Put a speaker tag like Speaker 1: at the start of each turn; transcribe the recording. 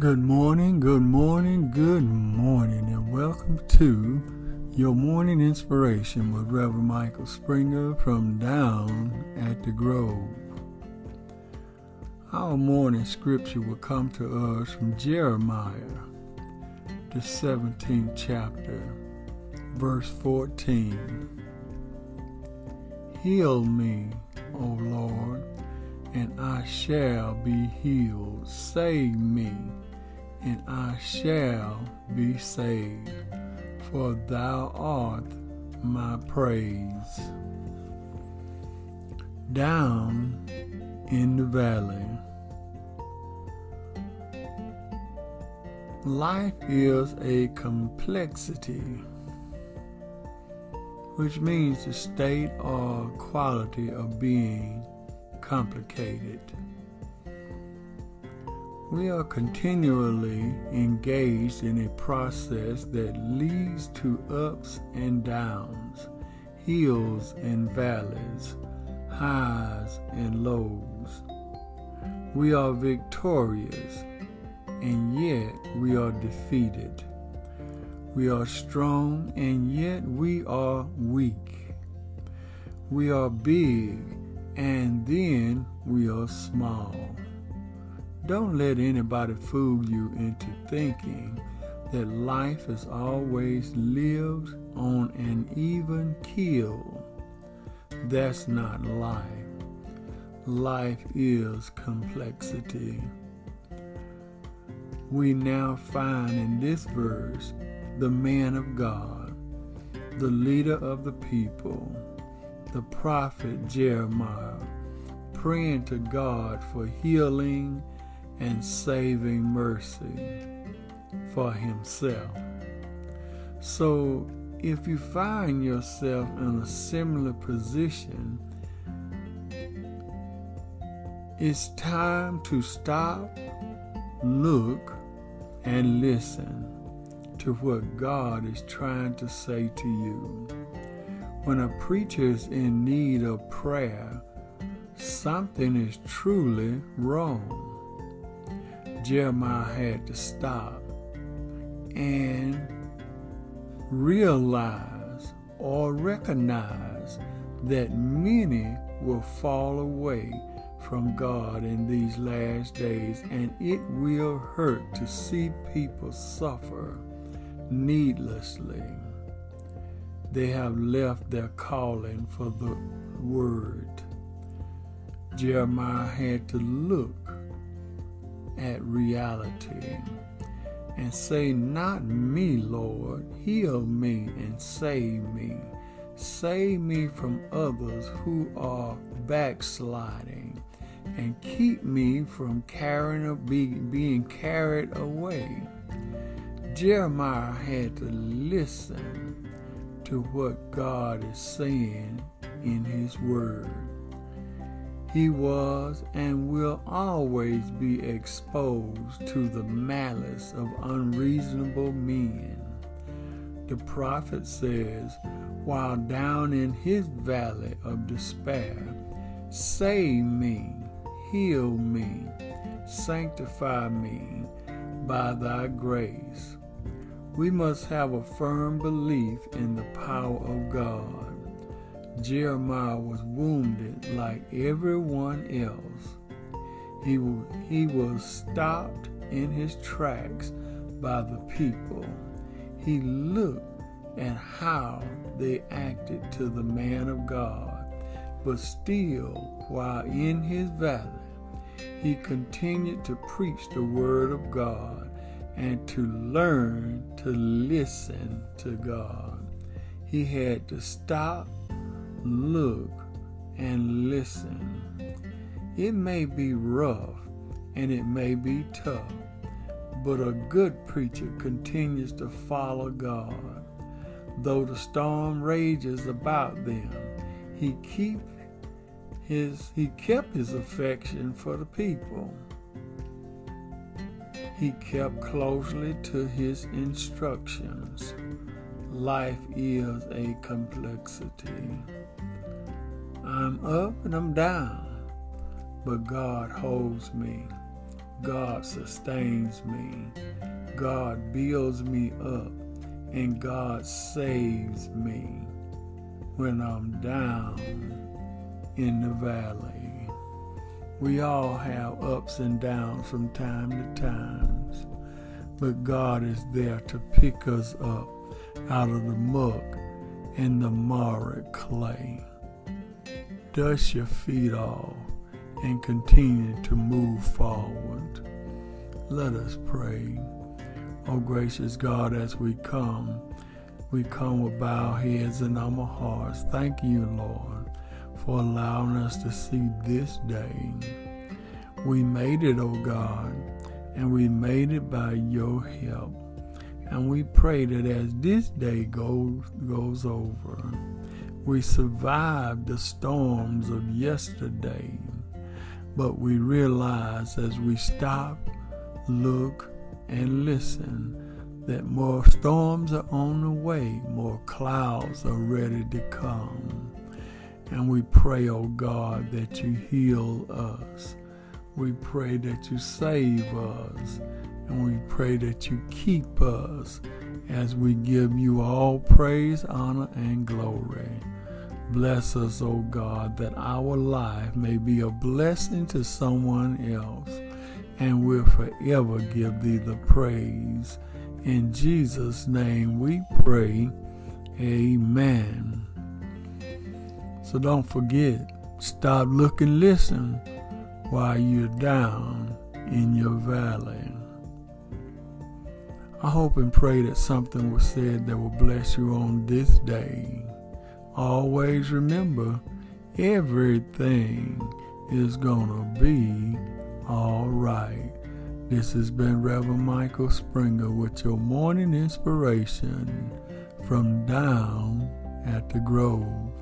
Speaker 1: Good morning, good morning, good morning, and welcome to your morning inspiration with Reverend Michael Springer from down at the Grove. Our morning scripture will come to us from Jeremiah, the 17th chapter, verse 14. Heal me, O Lord, and I shall be healed. Save me and I shall be saved, for thou art my praise. Down in the valley. Life is a complexity, which means the state or quality of being complicated. We are continually engaged in a process that leads to ups and downs, hills and valleys, highs and lows. We are victorious, and yet we are defeated. We are strong, and yet we are weak. We are big, and then we are small. Don't let anybody fool you into thinking that life is always lived on an even keel. That's not life. Life is complexity. We now find in this verse the man of God, the leader of the people, the prophet Jeremiah, praying to God for healing and saving mercy for himself. So, if you find yourself in a similar position, it's time to stop, look, and listen to what God is trying to say to you. When a preacher is in need of prayer, something is truly wrong. Jeremiah had to stop and realize or recognize that many will fall away from God in these last days, and it will hurt to see people suffer needlessly. They have left their calling for the word. Jeremiah had to look at reality and say, Not me, Lord, heal me and save me. Save me from others who are backsliding and keep me from carrying be, being carried away. Jeremiah had to listen to what God is saying in His Word. He was and will always be exposed to the malice of unreasonable men. The prophet says, while down in his valley of despair, Save me, heal me, sanctify me by thy grace. We must have a firm belief in the power of God Jeremiah was wounded like everyone else. He, he was stopped in his tracks by the people. He looked at how they acted to the man of God, but still, while in his valley, he continued to preach the word of God and to learn to listen to God. He had to stop look, and listen. It may be rough and it may be tough, but a good preacher continues to follow God. Though the storm rages about them, he keep his he kept his affection for the people. He kept closely to his instructions. Life is a complexity. I'm up and I'm down, but God holds me. God sustains me. God builds me up and God saves me when I'm down in the valley. We all have ups and downs from time to time, but God is there to pick us up out of the muck and the marred clay. Dust your feet off and continue to move forward. Let us pray. Oh, gracious God, as we come, we come with bowed heads and our hearts. Thank you, Lord, for allowing us to see this day. We made it, oh God, and we made it by your help. And we pray that as this day goes, goes over, we survived the storms of yesterday. But we realize as we stop, look, and listen that more storms are on the way, more clouds are ready to come. And we pray, oh God, that you heal us. We pray that you save us. And we pray that you keep us as we give you all praise, honor, and glory. Bless us, O God, that our life may be a blessing to someone else and we'll forever give thee the praise. In Jesus' name we pray. Amen. So don't forget, stop, look, and listen while you're down in your valley. I hope and pray that something was said that will bless you on this day. Always remember, everything is going to be all right. This has been Reverend Michael Springer with your morning inspiration from down at the Grove.